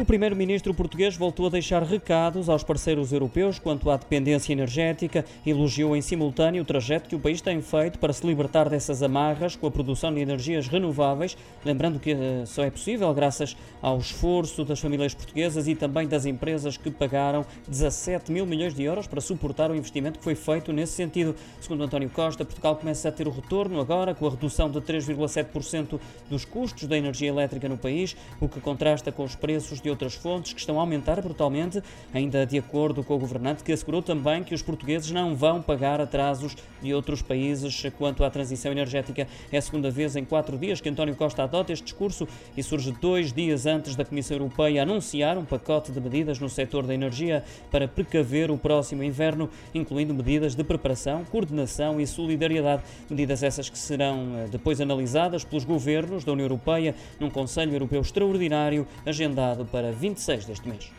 O primeiro-ministro português voltou a deixar recados aos parceiros europeus quanto à dependência energética elogiou em simultâneo o trajeto que o país tem feito para se libertar dessas amarras com a produção de energias renováveis, lembrando que eh, só é possível graças ao esforço das famílias portuguesas e também das empresas que pagaram 17 mil milhões de euros para suportar o investimento que foi feito nesse sentido. Segundo António Costa, Portugal começa a ter o retorno agora com a redução de 3,7% dos custos da energia elétrica no país, o que contrasta com os preços de outras fontes que estão a aumentar brutalmente, ainda de acordo com o governante, que assegurou também que os portugueses não vão pagar atrasos de outros países quanto à transição energética. É a segunda vez em quatro dias que António Costa adota este discurso e surge dois dias antes da Comissão Europeia anunciar um pacote de medidas no setor da energia para precaver o próximo inverno, incluindo medidas de preparação, coordenação e solidariedade. Medidas essas que serão eh, depois analisadas pelos governos da União Europeia num Conselho Europeu extraordinário agendado para 26 deste mês.